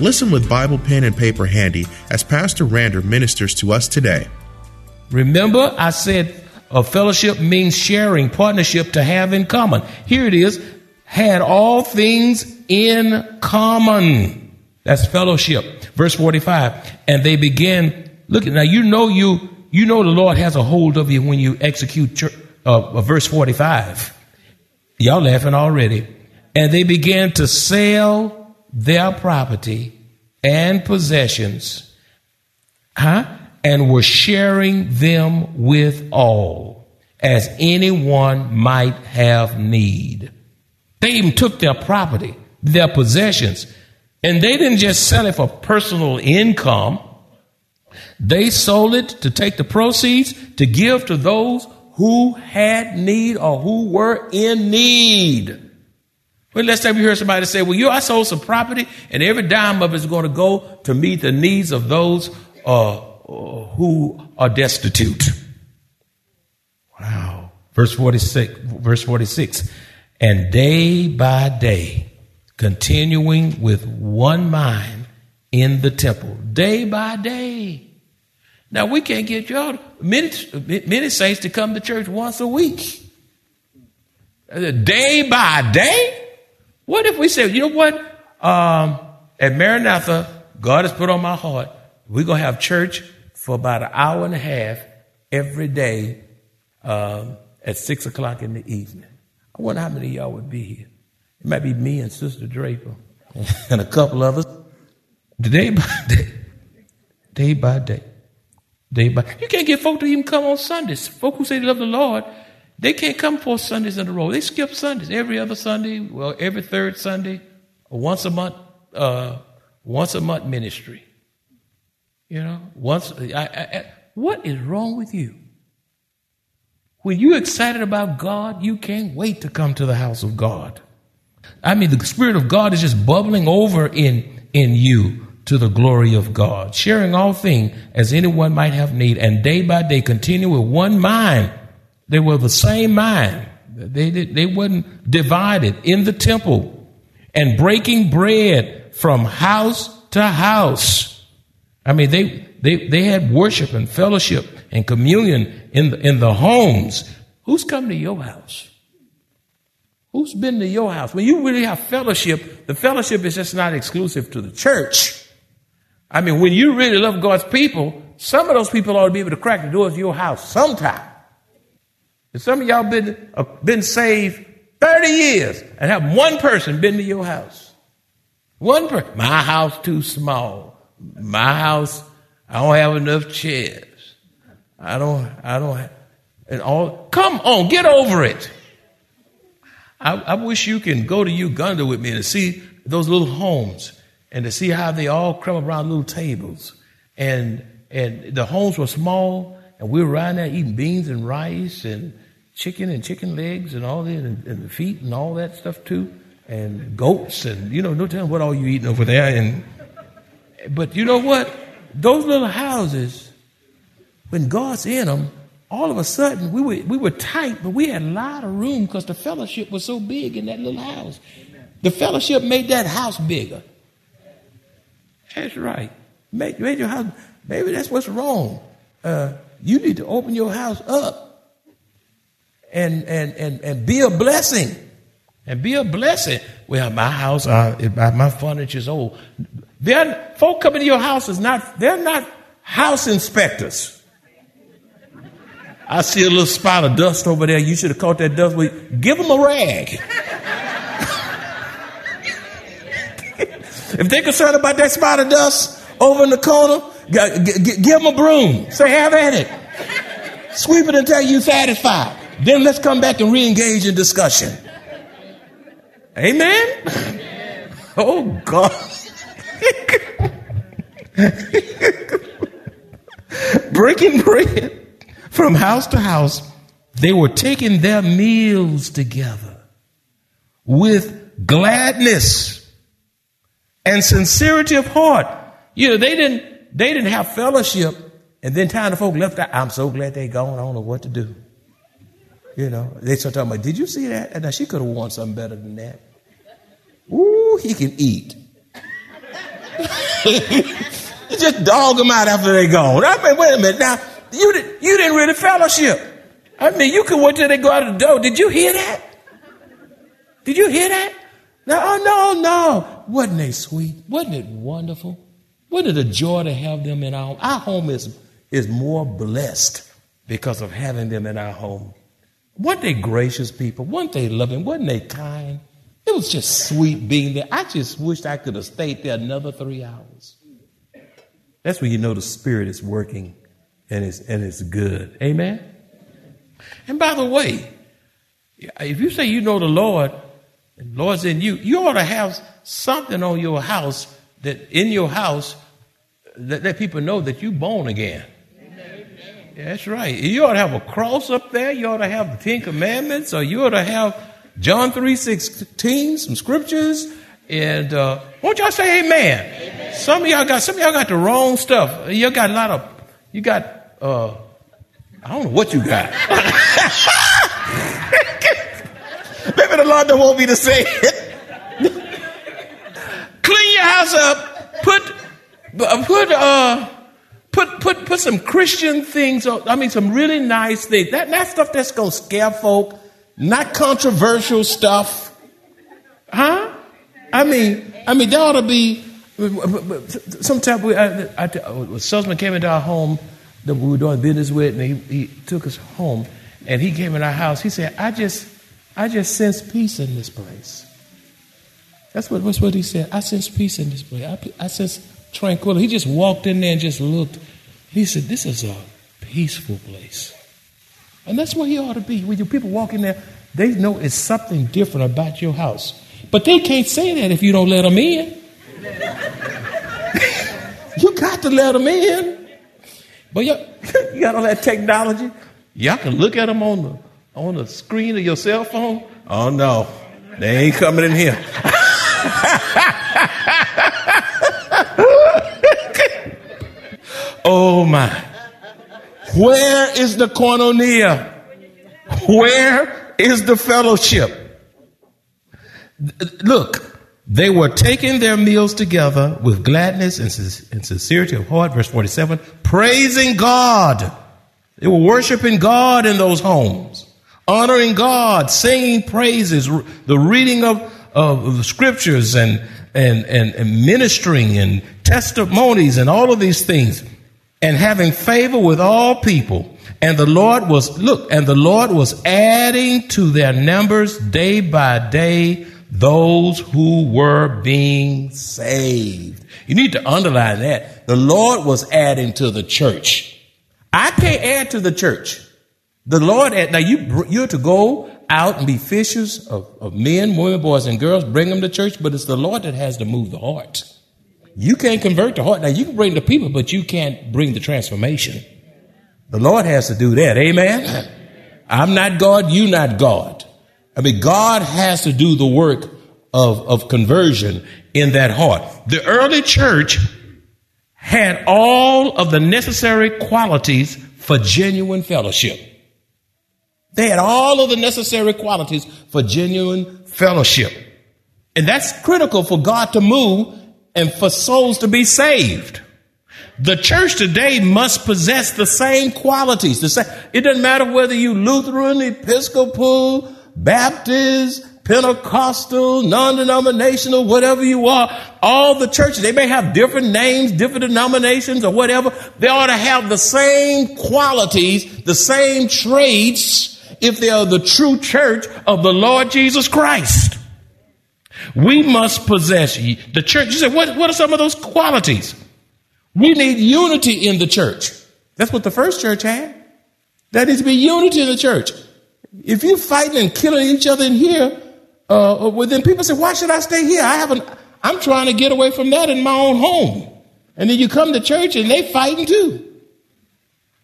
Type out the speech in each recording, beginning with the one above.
Listen with Bible pen and paper handy as Pastor Rander ministers to us today. Remember, I said a fellowship means sharing, partnership to have in common. Here it is had all things in common. That's fellowship. Verse 45. And they began, look, now you know you, you know the Lord has a hold of you when you execute church, uh, verse 45. Y'all laughing already. And they began to sell their property and possessions, huh? And were sharing them with all as anyone might have need. They even took their property, their possessions, and they didn't just sell it for personal income. They sold it to take the proceeds to give to those who had need or who were in need. When last time you heard somebody say, well, you, I sold some property and every dime of it is going to go to meet the needs of those uh, who are destitute. Wow. Verse 46, verse 46. And day by day, continuing with one mind in the temple, day by day. Now we can't get y'all many, many saints to come to church once a week. Day by day? What if we say, you know what? Um, at Maranatha, God has put on my heart, we're going to have church for about an hour and a half every day um, at six o'clock in the evening. I wonder how many of y'all would be here. It might be me and Sister Draper and a couple of us. Day by day, day by day, day by. You can't get folk to even come on Sundays. Folk who say they love the Lord, they can't come four Sundays in a row. They skip Sundays every other Sunday, well, every third Sunday, once a month, uh, once a month ministry. You know, once. I, I, I, what is wrong with you? When you're excited about God, you can't wait to come to the house of God. I mean, the Spirit of God is just bubbling over in, in you to the glory of God, sharing all things as anyone might have need, and day by day continue with one mind. They were the same mind. They, they, they wasn't divided in the temple and breaking bread from house to house. I mean, they, they, they had worship and fellowship and communion in the, in the homes. Who's come to your house? Who's been to your house? When you really have fellowship, the fellowship is just not exclusive to the church. I mean, when you really love God's people, some of those people ought to be able to crack the doors of your house sometime. And some of y'all been, uh, been saved 30 years and have one person been to your house. One person. My house too small. My house, I don't have enough chairs. I don't, I don't have, and all, come on, get over it. I, I wish you can go to Uganda with me and see those little homes and to see how they all come around little tables. And, and the homes were small and we were around there eating beans and rice and chicken and chicken legs and all that and, and the feet and all that stuff too. And goats and, you know, no telling what all you eating over there. And, but you know what? Those little houses, when God's in them, all of a sudden we were, we were tight, but we had a lot of room because the fellowship was so big in that little house. The fellowship made that house bigger. That's right. Made your house, maybe that's what's wrong. Uh, you need to open your house up and and and and be a blessing. And be a blessing. Well, my house, uh, my furniture's old. They're, folk coming to your house is not, they're not house inspectors. I see a little spot of dust over there. You should have caught that dust. With, give them a rag. if they're concerned about that spot of dust over in the corner, give them a broom. Say, have at it. Sweep it until you're satisfied. Then let's come back and re-engage in discussion. Amen? Oh, God. Breaking bread from house to house, they were taking their meals together with gladness and sincerity of heart. You know, they didn't, they didn't have fellowship and then time the folk left out. I'm so glad they gone. I don't know what to do. You know, they start talking about, did you see that? And now she could have worn something better than that. Ooh, he can eat. You just dog them out after they gone. I mean, wait a minute. Now, you, did, you didn't really fellowship. I mean, you could wait till they go out the door. Did you hear that? Did you hear that? No, oh, no, no. Wasn't they sweet? Wasn't it wonderful? Wasn't it a joy to have them in our home? Our home is, is more blessed because of having them in our home. Weren't they gracious people? Weren't they loving? Wasn't they kind? It was just sweet being there. I just wished I could have stayed there another three hours. That's when you know the Spirit is working and it's, and it's good. Amen? And by the way, if you say you know the Lord, and the Lord's in you, you ought to have something on your house that in your house that let people know that you're born again. that's right. You ought to have a cross up there. You ought to have the Ten Commandments, or you ought to have John three sixteen, some scriptures, and uh, won't y'all say Amen? amen? Some of y'all got some of y'all got the wrong stuff. You got a lot of you got uh, I don't know what you got. Maybe the Lord don't want me to say it. Your house up. Put uh, put uh put put put some Christian things. I mean, some really nice things. That that stuff that's gonna scare folk. Not controversial stuff. Huh? I mean, I mean, there ought to be. Sometimes we, I, I, I, salesman came into our home that we were doing business with, and he, he took us home, and he came in our house. He said, "I just, I just sense peace in this place." That's what, that's what he said. I sense peace in this place. I, I sense tranquility. He just walked in there and just looked. He said, "This is a peaceful place," and that's where he ought to be. When your people walk in there, they know it's something different about your house. But they can't say that if you don't let them in. you got to let them in. But you, got all that technology. Y'all can look at them on the on the screen of your cell phone. Oh no, they ain't coming in here. oh my. Where is the koinonia? Where is the fellowship? Look, they were taking their meals together with gladness and, sincerity of heart, verse 47, praising God. They were worshiping God in those homes, honoring God, singing praises, the reading of, of the scriptures and, and, and, and ministering and testimonies and all of these things and having favor with all people. And the Lord was, look, and the Lord was adding to their numbers day by day those who were being saved. You need to underline that. The Lord was adding to the church. I can't add to the church. The Lord, now you, you're to go out and be fishers of, of men, women, boys, and girls, bring them to church, but it's the Lord that has to move the heart. You can't convert the heart. Now you can bring the people, but you can't bring the transformation. The Lord has to do that. Amen. I'm not God. You're not God. I mean, God has to do the work of, of conversion in that heart. The early church had all of the necessary qualities for genuine fellowship. They had all of the necessary qualities for genuine fellowship. And that's critical for God to move and for souls to be saved. The church today must possess the same qualities. The same, it doesn't matter whether you Lutheran, Episcopal, Baptist, Pentecostal, non-denominational, whatever you are, all the churches, they may have different names, different denominations or whatever. They ought to have the same qualities, the same traits if they are the true church of the Lord Jesus Christ. We must possess the church. You say, what, what are some of those qualities? We need unity in the church. That's what the first church had. There needs to be unity in the church. If you're fighting and killing each other in here, uh, well, then people say, why should I stay here? I haven't, I'm trying to get away from that in my own home. And then you come to church and they fighting too.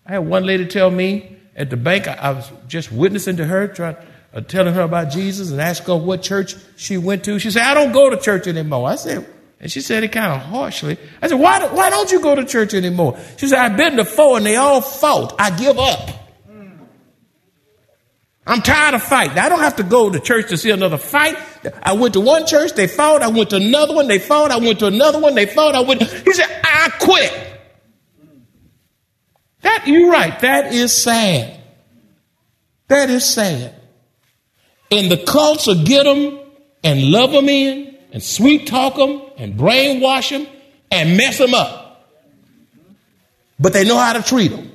I had one lady tell me at the bank, I, I was just witnessing to her, trying, uh, telling her about Jesus and asked her what church she went to. She said, I don't go to church anymore. I said, and she said it kind of harshly. I said, why, why don't you go to church anymore? She said, I've been to four and they all fought. I give up. I'm tired of fighting. I don't have to go to church to see another fight. I went to one church, they fought. I went to another one, they fought. I went to another one, they fought. I went. He said, I quit. That you're right. That is sad. That is sad. And the cults will get them and love them in and sweet talk them and brainwash them and mess them up. But they know how to treat them.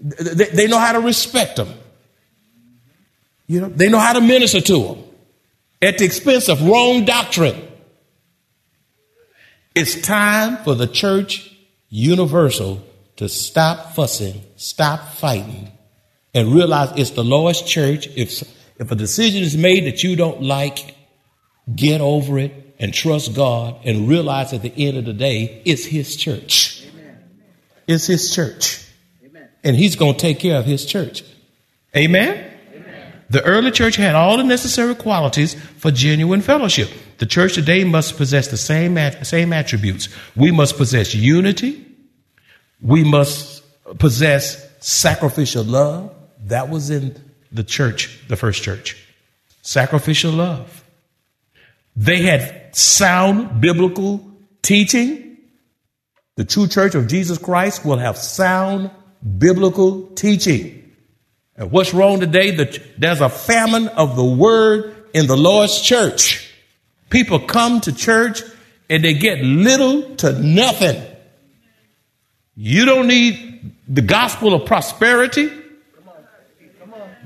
They know how to respect them. You know, they know how to minister to them at the expense of wrong doctrine. It's time for the church universal to stop fussing, stop fighting, and realize it's the Lord's church. If, if a decision is made that you don't like, get over it and trust God and realize at the end of the day, it's His church. It's His church. And He's going to take care of His church. Amen? The early church had all the necessary qualities for genuine fellowship. The church today must possess the same, same attributes. We must possess unity. We must possess sacrificial love. That was in the church, the first church. Sacrificial love. They had sound biblical teaching. The true church of Jesus Christ will have sound biblical teaching. And what's wrong today? There's a famine of the word in the Lord's church. People come to church and they get little to nothing. You don't need the gospel of prosperity.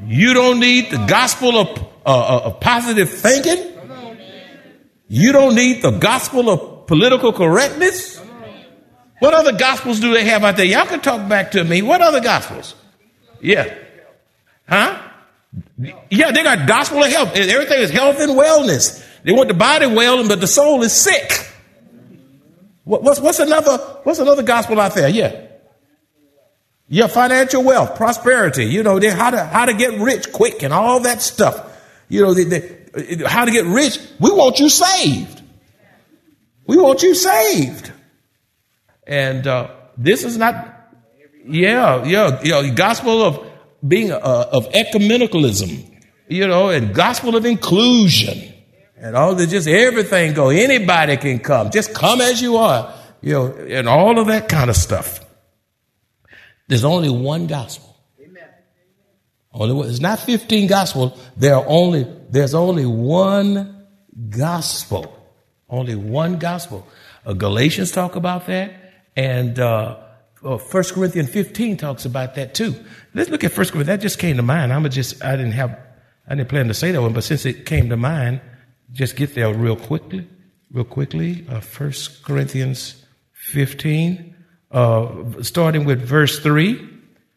You don't need the gospel of, uh, uh of positive thinking. You don't need the gospel of political correctness. What other gospels do they have out there? Y'all can talk back to me. What other gospels? Yeah. Huh? Yeah, they got gospel of health. Everything is health and wellness. They want the body well, but the soul is sick. What's, what's another, what's another gospel out there? Yeah. Yeah, financial wealth, prosperity, you know, how to, how to get rich quick and all that stuff. You know, they, they, how to get rich. We want you saved. We want you saved. And, uh, this is not, yeah, yeah, yeah, gospel of, being uh, of ecumenicalism, you know, and gospel of inclusion, and all the just everything go. Anybody can come. Just come as you are, you know, and all of that kind of stuff. There's only one gospel. Amen. Only one. It's not 15 gospel. There are only there's only one gospel. Only one gospel. Uh, Galatians talk about that, and uh, uh, 1 Corinthians 15 talks about that too. Let's look at 1 Corinthians. That just came to mind. I'm just, I didn't have, I didn't plan to say that one, but since it came to mind, just get there real quickly, real quickly. Uh, Corinthians 15, uh, starting with verse 3.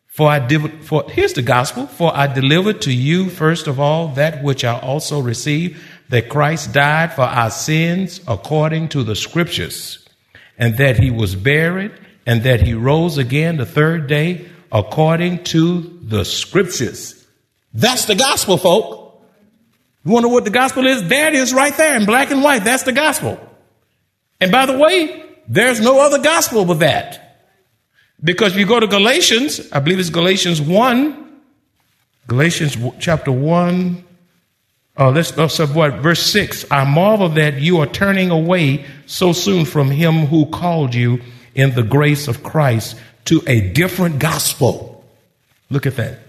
For I div- for here's the gospel. For I delivered to you first of all that which I also received, that Christ died for our sins according to the scriptures, and that he was buried and that he rose again the third day according to the scriptures. That's the gospel, folk. You wonder what the gospel is? There it is right there in black and white. That's the gospel. And by the way, there's no other gospel but that. Because if you go to Galatians, I believe it's Galatians 1, Galatians chapter 1, uh, let's, let's what, verse 6. I marvel that you are turning away so soon from him who called you in the grace of Christ to a different gospel. Look at that.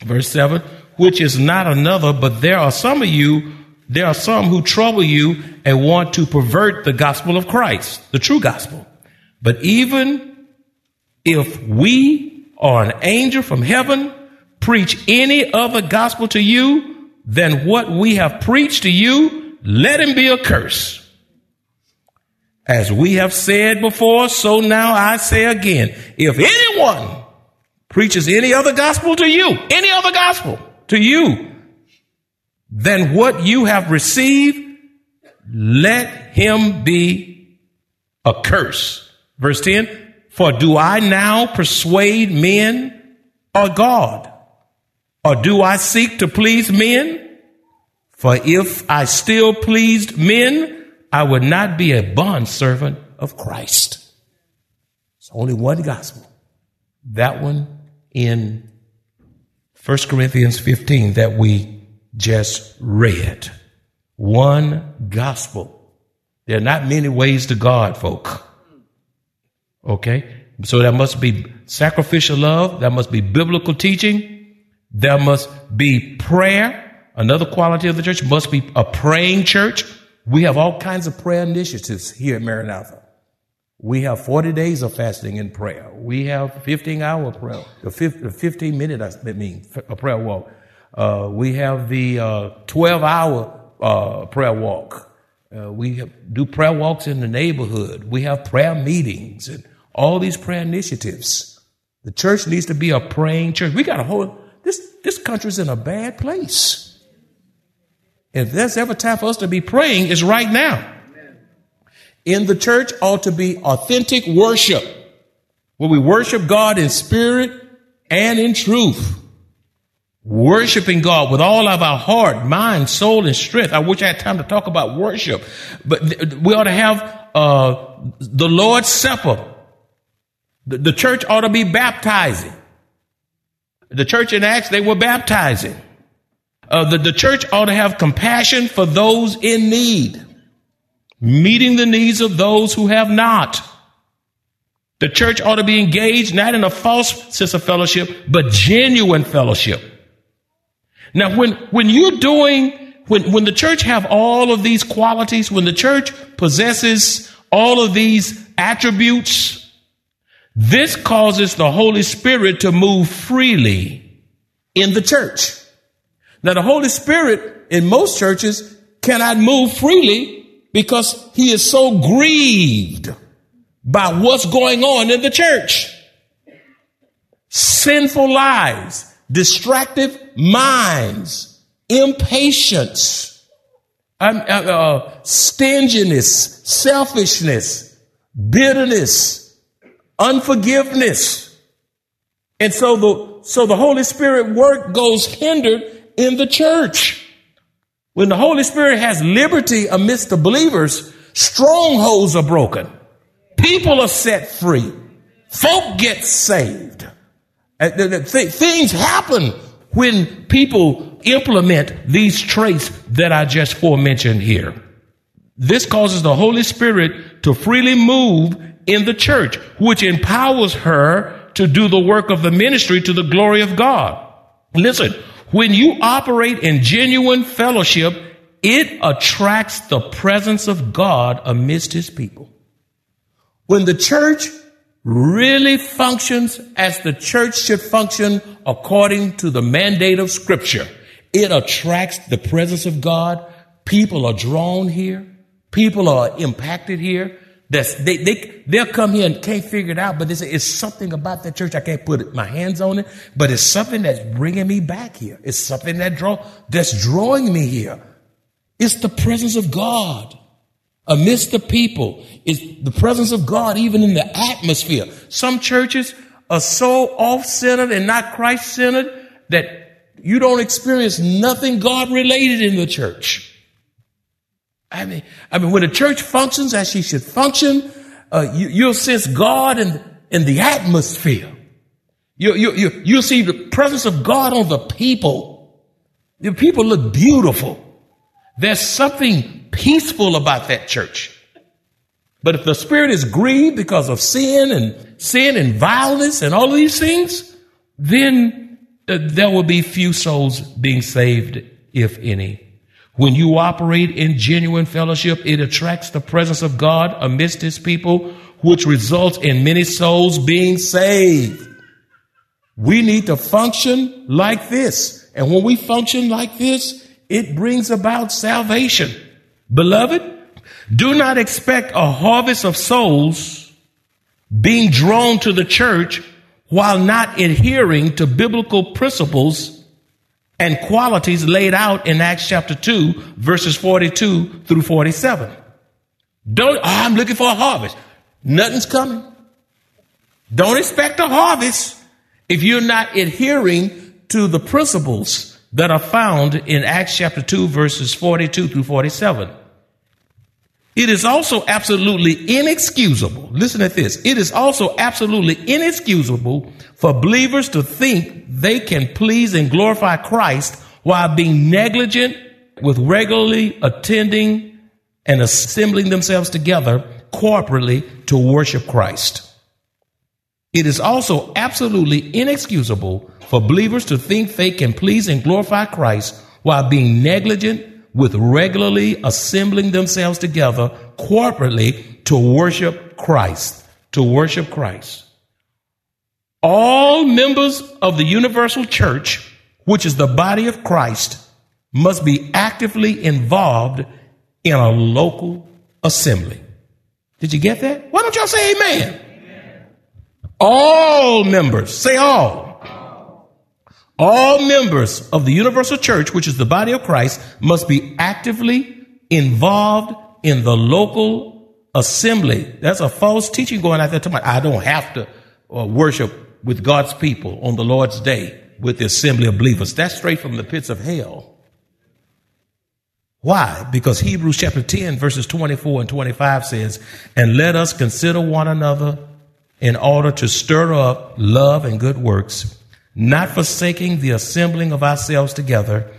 Verse 7 which is not another, but there are some of you, there are some who trouble you and want to pervert the gospel of Christ, the true gospel. But even if we or an angel from heaven preach any other gospel to you than what we have preached to you, let him be a curse. As we have said before, so now I say again, if anyone preaches any other gospel to you, any other gospel, to you than what you have received, let him be a curse. Verse 10 For do I now persuade men or God? Or do I seek to please men? For if I still pleased men, I would not be a bondservant of Christ. It's only one gospel. That one in 1 Corinthians 15 that we just read. One gospel. There are not many ways to God, folk. Okay? So there must be sacrificial love. There must be biblical teaching. There must be prayer. Another quality of the church must be a praying church. We have all kinds of prayer initiatives here at Maranatha. We have 40 days of fasting and prayer. We have 15 hour prayer, the 15 minute, I mean, a prayer walk. Uh, we have the uh, 12 hour uh, prayer walk. Uh, we have, do prayer walks in the neighborhood. We have prayer meetings and all these prayer initiatives. The church needs to be a praying church. We got a whole, this, this country's in a bad place. If there's ever time for us to be praying, it's right now in the church ought to be authentic worship, where we worship God in spirit and in truth. Worshiping God with all of our heart, mind, soul, and strength. I wish I had time to talk about worship, but we ought to have uh, the Lord's Supper. The, the church ought to be baptizing. The church in Acts, they were baptizing. Uh, the, the church ought to have compassion for those in need meeting the needs of those who have not. The church ought to be engaged not in a false sense of fellowship, but genuine fellowship. Now, when, when you're doing, when, when the church have all of these qualities, when the church possesses all of these attributes, this causes the Holy Spirit to move freely in the church. Now, the Holy Spirit in most churches cannot move freely because he is so grieved by what's going on in the church. Sinful lives, distracted minds, impatience, um, uh, uh, stinginess, selfishness, bitterness, unforgiveness. And so the, so the Holy Spirit work goes hindered in the church. When the Holy Spirit has liberty amidst the believers, strongholds are broken. People are set free. Folk get saved. Things happen when people implement these traits that I just forementioned here. This causes the Holy Spirit to freely move in the church, which empowers her to do the work of the ministry to the glory of God. Listen, when you operate in genuine fellowship, it attracts the presence of God amidst his people. When the church really functions as the church should function according to the mandate of scripture, it attracts the presence of God. People are drawn here. People are impacted here. That's, they, they, they'll come here and can't figure it out, but they say, it's something about that church. I can't put my hands on it, but it's something that's bringing me back here. It's something that draw, that's drawing me here. It's the presence of God amidst the people. It's the presence of God even in the atmosphere. Some churches are so off-centered and not Christ-centered that you don't experience nothing God related in the church. I mean, I mean, when a church functions as she should function, uh, you, will sense God in, in the atmosphere. You, you, you, you'll see the presence of God on the people. The people look beautiful. There's something peaceful about that church. But if the spirit is grieved because of sin and sin and violence and all of these things, then uh, there will be few souls being saved, if any. When you operate in genuine fellowship, it attracts the presence of God amidst his people, which results in many souls being saved. We need to function like this. And when we function like this, it brings about salvation. Beloved, do not expect a harvest of souls being drawn to the church while not adhering to biblical principles and qualities laid out in Acts chapter 2, verses 42 through 47. Don't, oh, I'm looking for a harvest. Nothing's coming. Don't expect a harvest if you're not adhering to the principles that are found in Acts chapter 2, verses 42 through 47. It is also absolutely inexcusable. Listen at this. It is also absolutely inexcusable for believers to think they can please and glorify Christ while being negligent with regularly attending and assembling themselves together corporately to worship Christ. It is also absolutely inexcusable for believers to think they can please and glorify Christ while being negligent with regularly assembling themselves together corporately to worship Christ. To worship Christ. All members of the universal church, which is the body of Christ, must be actively involved in a local assembly. Did you get that? Why don't y'all say amen? amen. All members, say all all members of the universal church, which is the body of Christ, must be actively involved in the local assembly. That's a false teaching going out there. About, I don't have to uh, worship with God's people on the Lord's day with the assembly of believers. That's straight from the pits of hell. Why? Because Hebrews chapter 10 verses 24 and 25 says, and let us consider one another in order to stir up love and good works not forsaking the assembling of ourselves together,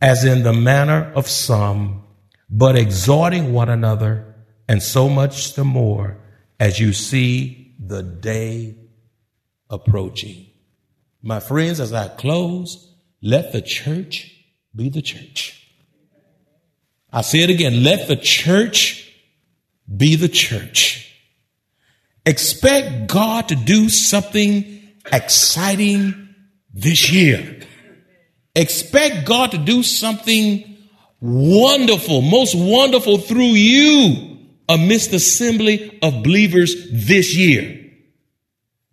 as in the manner of some, but exhorting one another, and so much the more as you see the day approaching. My friends, as I close, let the church be the church. I say it again, let the church be the church. Expect God to do something exciting this year. Expect God to do something wonderful, most wonderful through you amidst the assembly of believers this year.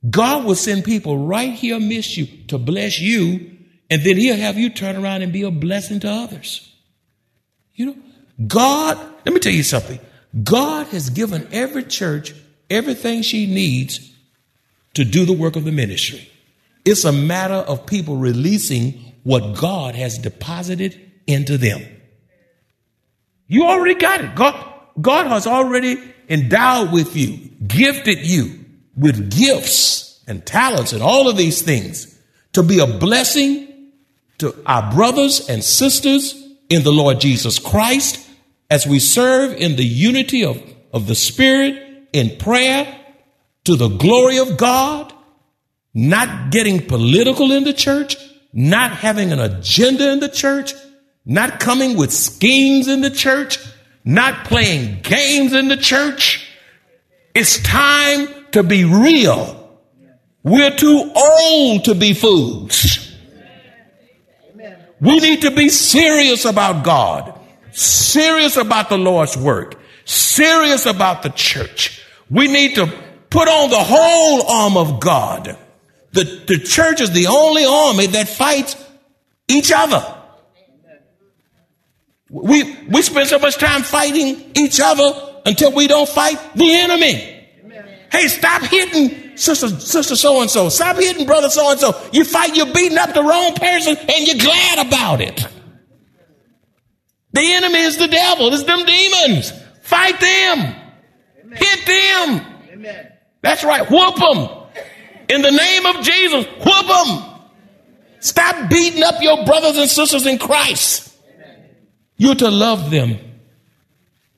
God will send people right here amidst you to bless you, and then he'll have you turn around and be a blessing to others. You know, God, let me tell you something. God has given every church everything she needs to do the work of the ministry. It's a matter of people releasing what God has deposited into them. You already got it. God, God has already endowed with you, gifted you with gifts and talents and all of these things to be a blessing to our brothers and sisters in the Lord Jesus Christ as we serve in the unity of, of the Spirit in prayer to the glory of God, not getting political in the church, not having an agenda in the church, not coming with schemes in the church, not playing games in the church. It's time to be real. We're too old to be fools. We need to be serious about God, serious about the Lord's work, serious about the church. We need to Put on the whole arm of God. The, the church is the only army that fights each other. We, we spend so much time fighting each other until we don't fight the enemy. Hey, stop hitting sister, sister so and so. Stop hitting brother so and so. You fight, you're beating up the wrong person and you're glad about it. The enemy is the devil. It's them demons. Fight them. Amen. Hit them. Amen. That's right. Whoop them. In the name of Jesus, whoop them. Stop beating up your brothers and sisters in Christ. You're to love them.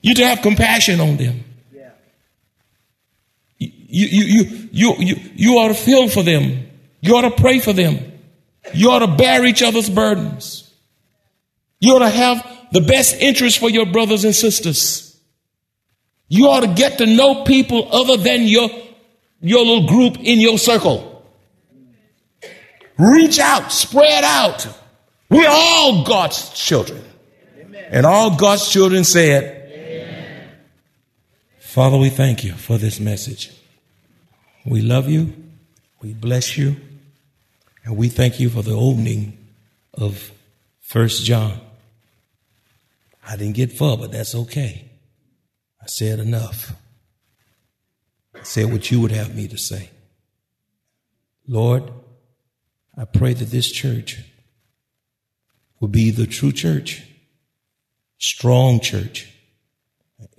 You're to have compassion on them. You, you, you, you, you, you ought to feel for them. You ought to pray for them. You ought to bear each other's burdens. You ought to have the best interest for your brothers and sisters. You ought to get to know people other than your, your little group in your circle. Reach out, spread out. We're all God's children. And all God's children said, Father, we thank you for this message. We love you. We bless you. And we thank you for the opening of First John. I didn't get far, but that's okay. I said enough. Said what you would have me to say. Lord, I pray that this church will be the true church, strong church,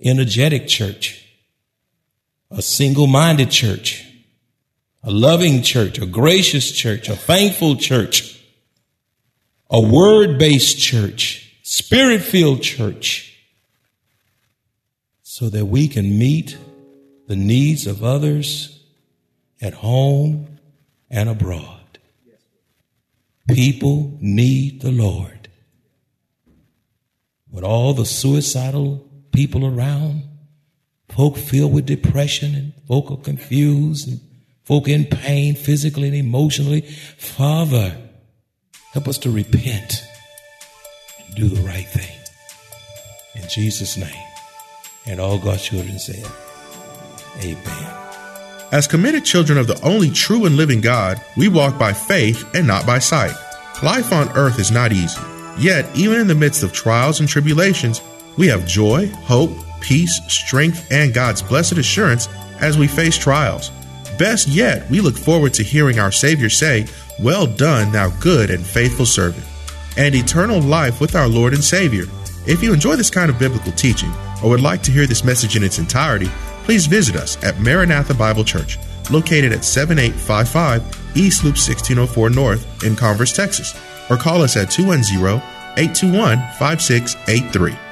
energetic church, a single minded church, a loving church, a gracious church, a thankful church, a word based church, spirit filled church, so that we can meet the needs of others at home and abroad. People need the Lord. With all the suicidal people around, folk filled with depression and folk are confused and folk in pain physically and emotionally. Father, help us to repent and do the right thing. In Jesus' name. And all God's children said, Amen. As committed children of the only true and living God, we walk by faith and not by sight. Life on earth is not easy. Yet, even in the midst of trials and tribulations, we have joy, hope, peace, strength, and God's blessed assurance as we face trials. Best yet, we look forward to hearing our Savior say, Well done, thou good and faithful servant, and eternal life with our Lord and Savior. If you enjoy this kind of biblical teaching or would like to hear this message in its entirety, please visit us at Maranatha Bible Church, located at 7855 East Loop 1604 North in Converse, Texas, or call us at 210 821 5683.